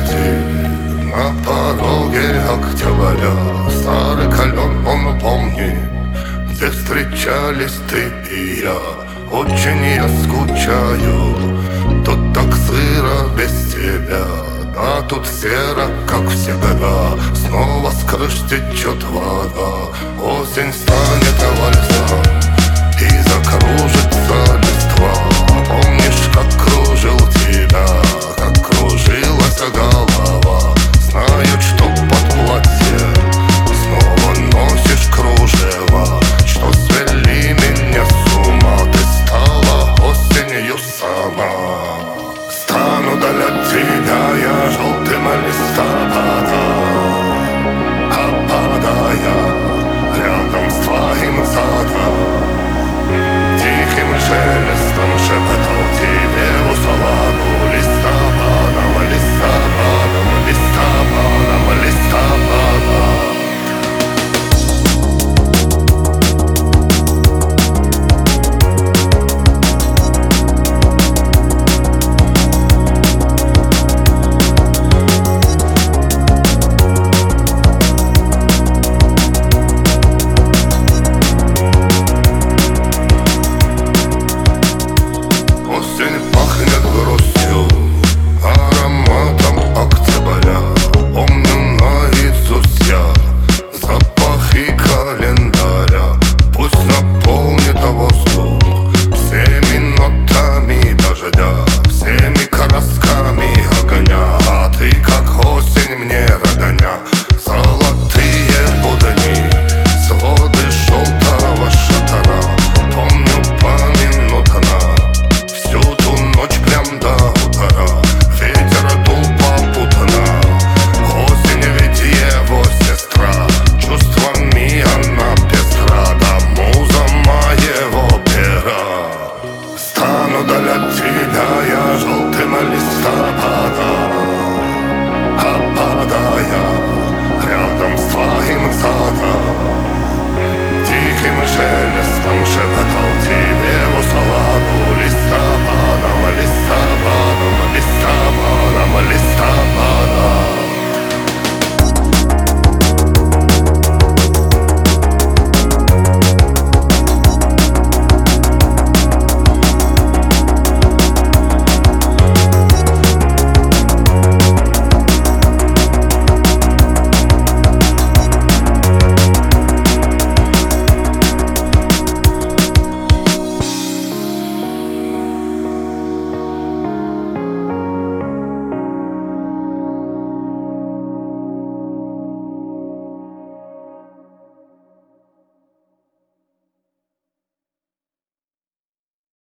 рассвете На пороге октября Старый кален он помнит Где встречались ты и я. Очень я скучаю Тут так сыро без тебя. А тут серо, как всегда Снова с крыш течет вода. Осень станет вальсом dall'antidaia sotto malissapata appada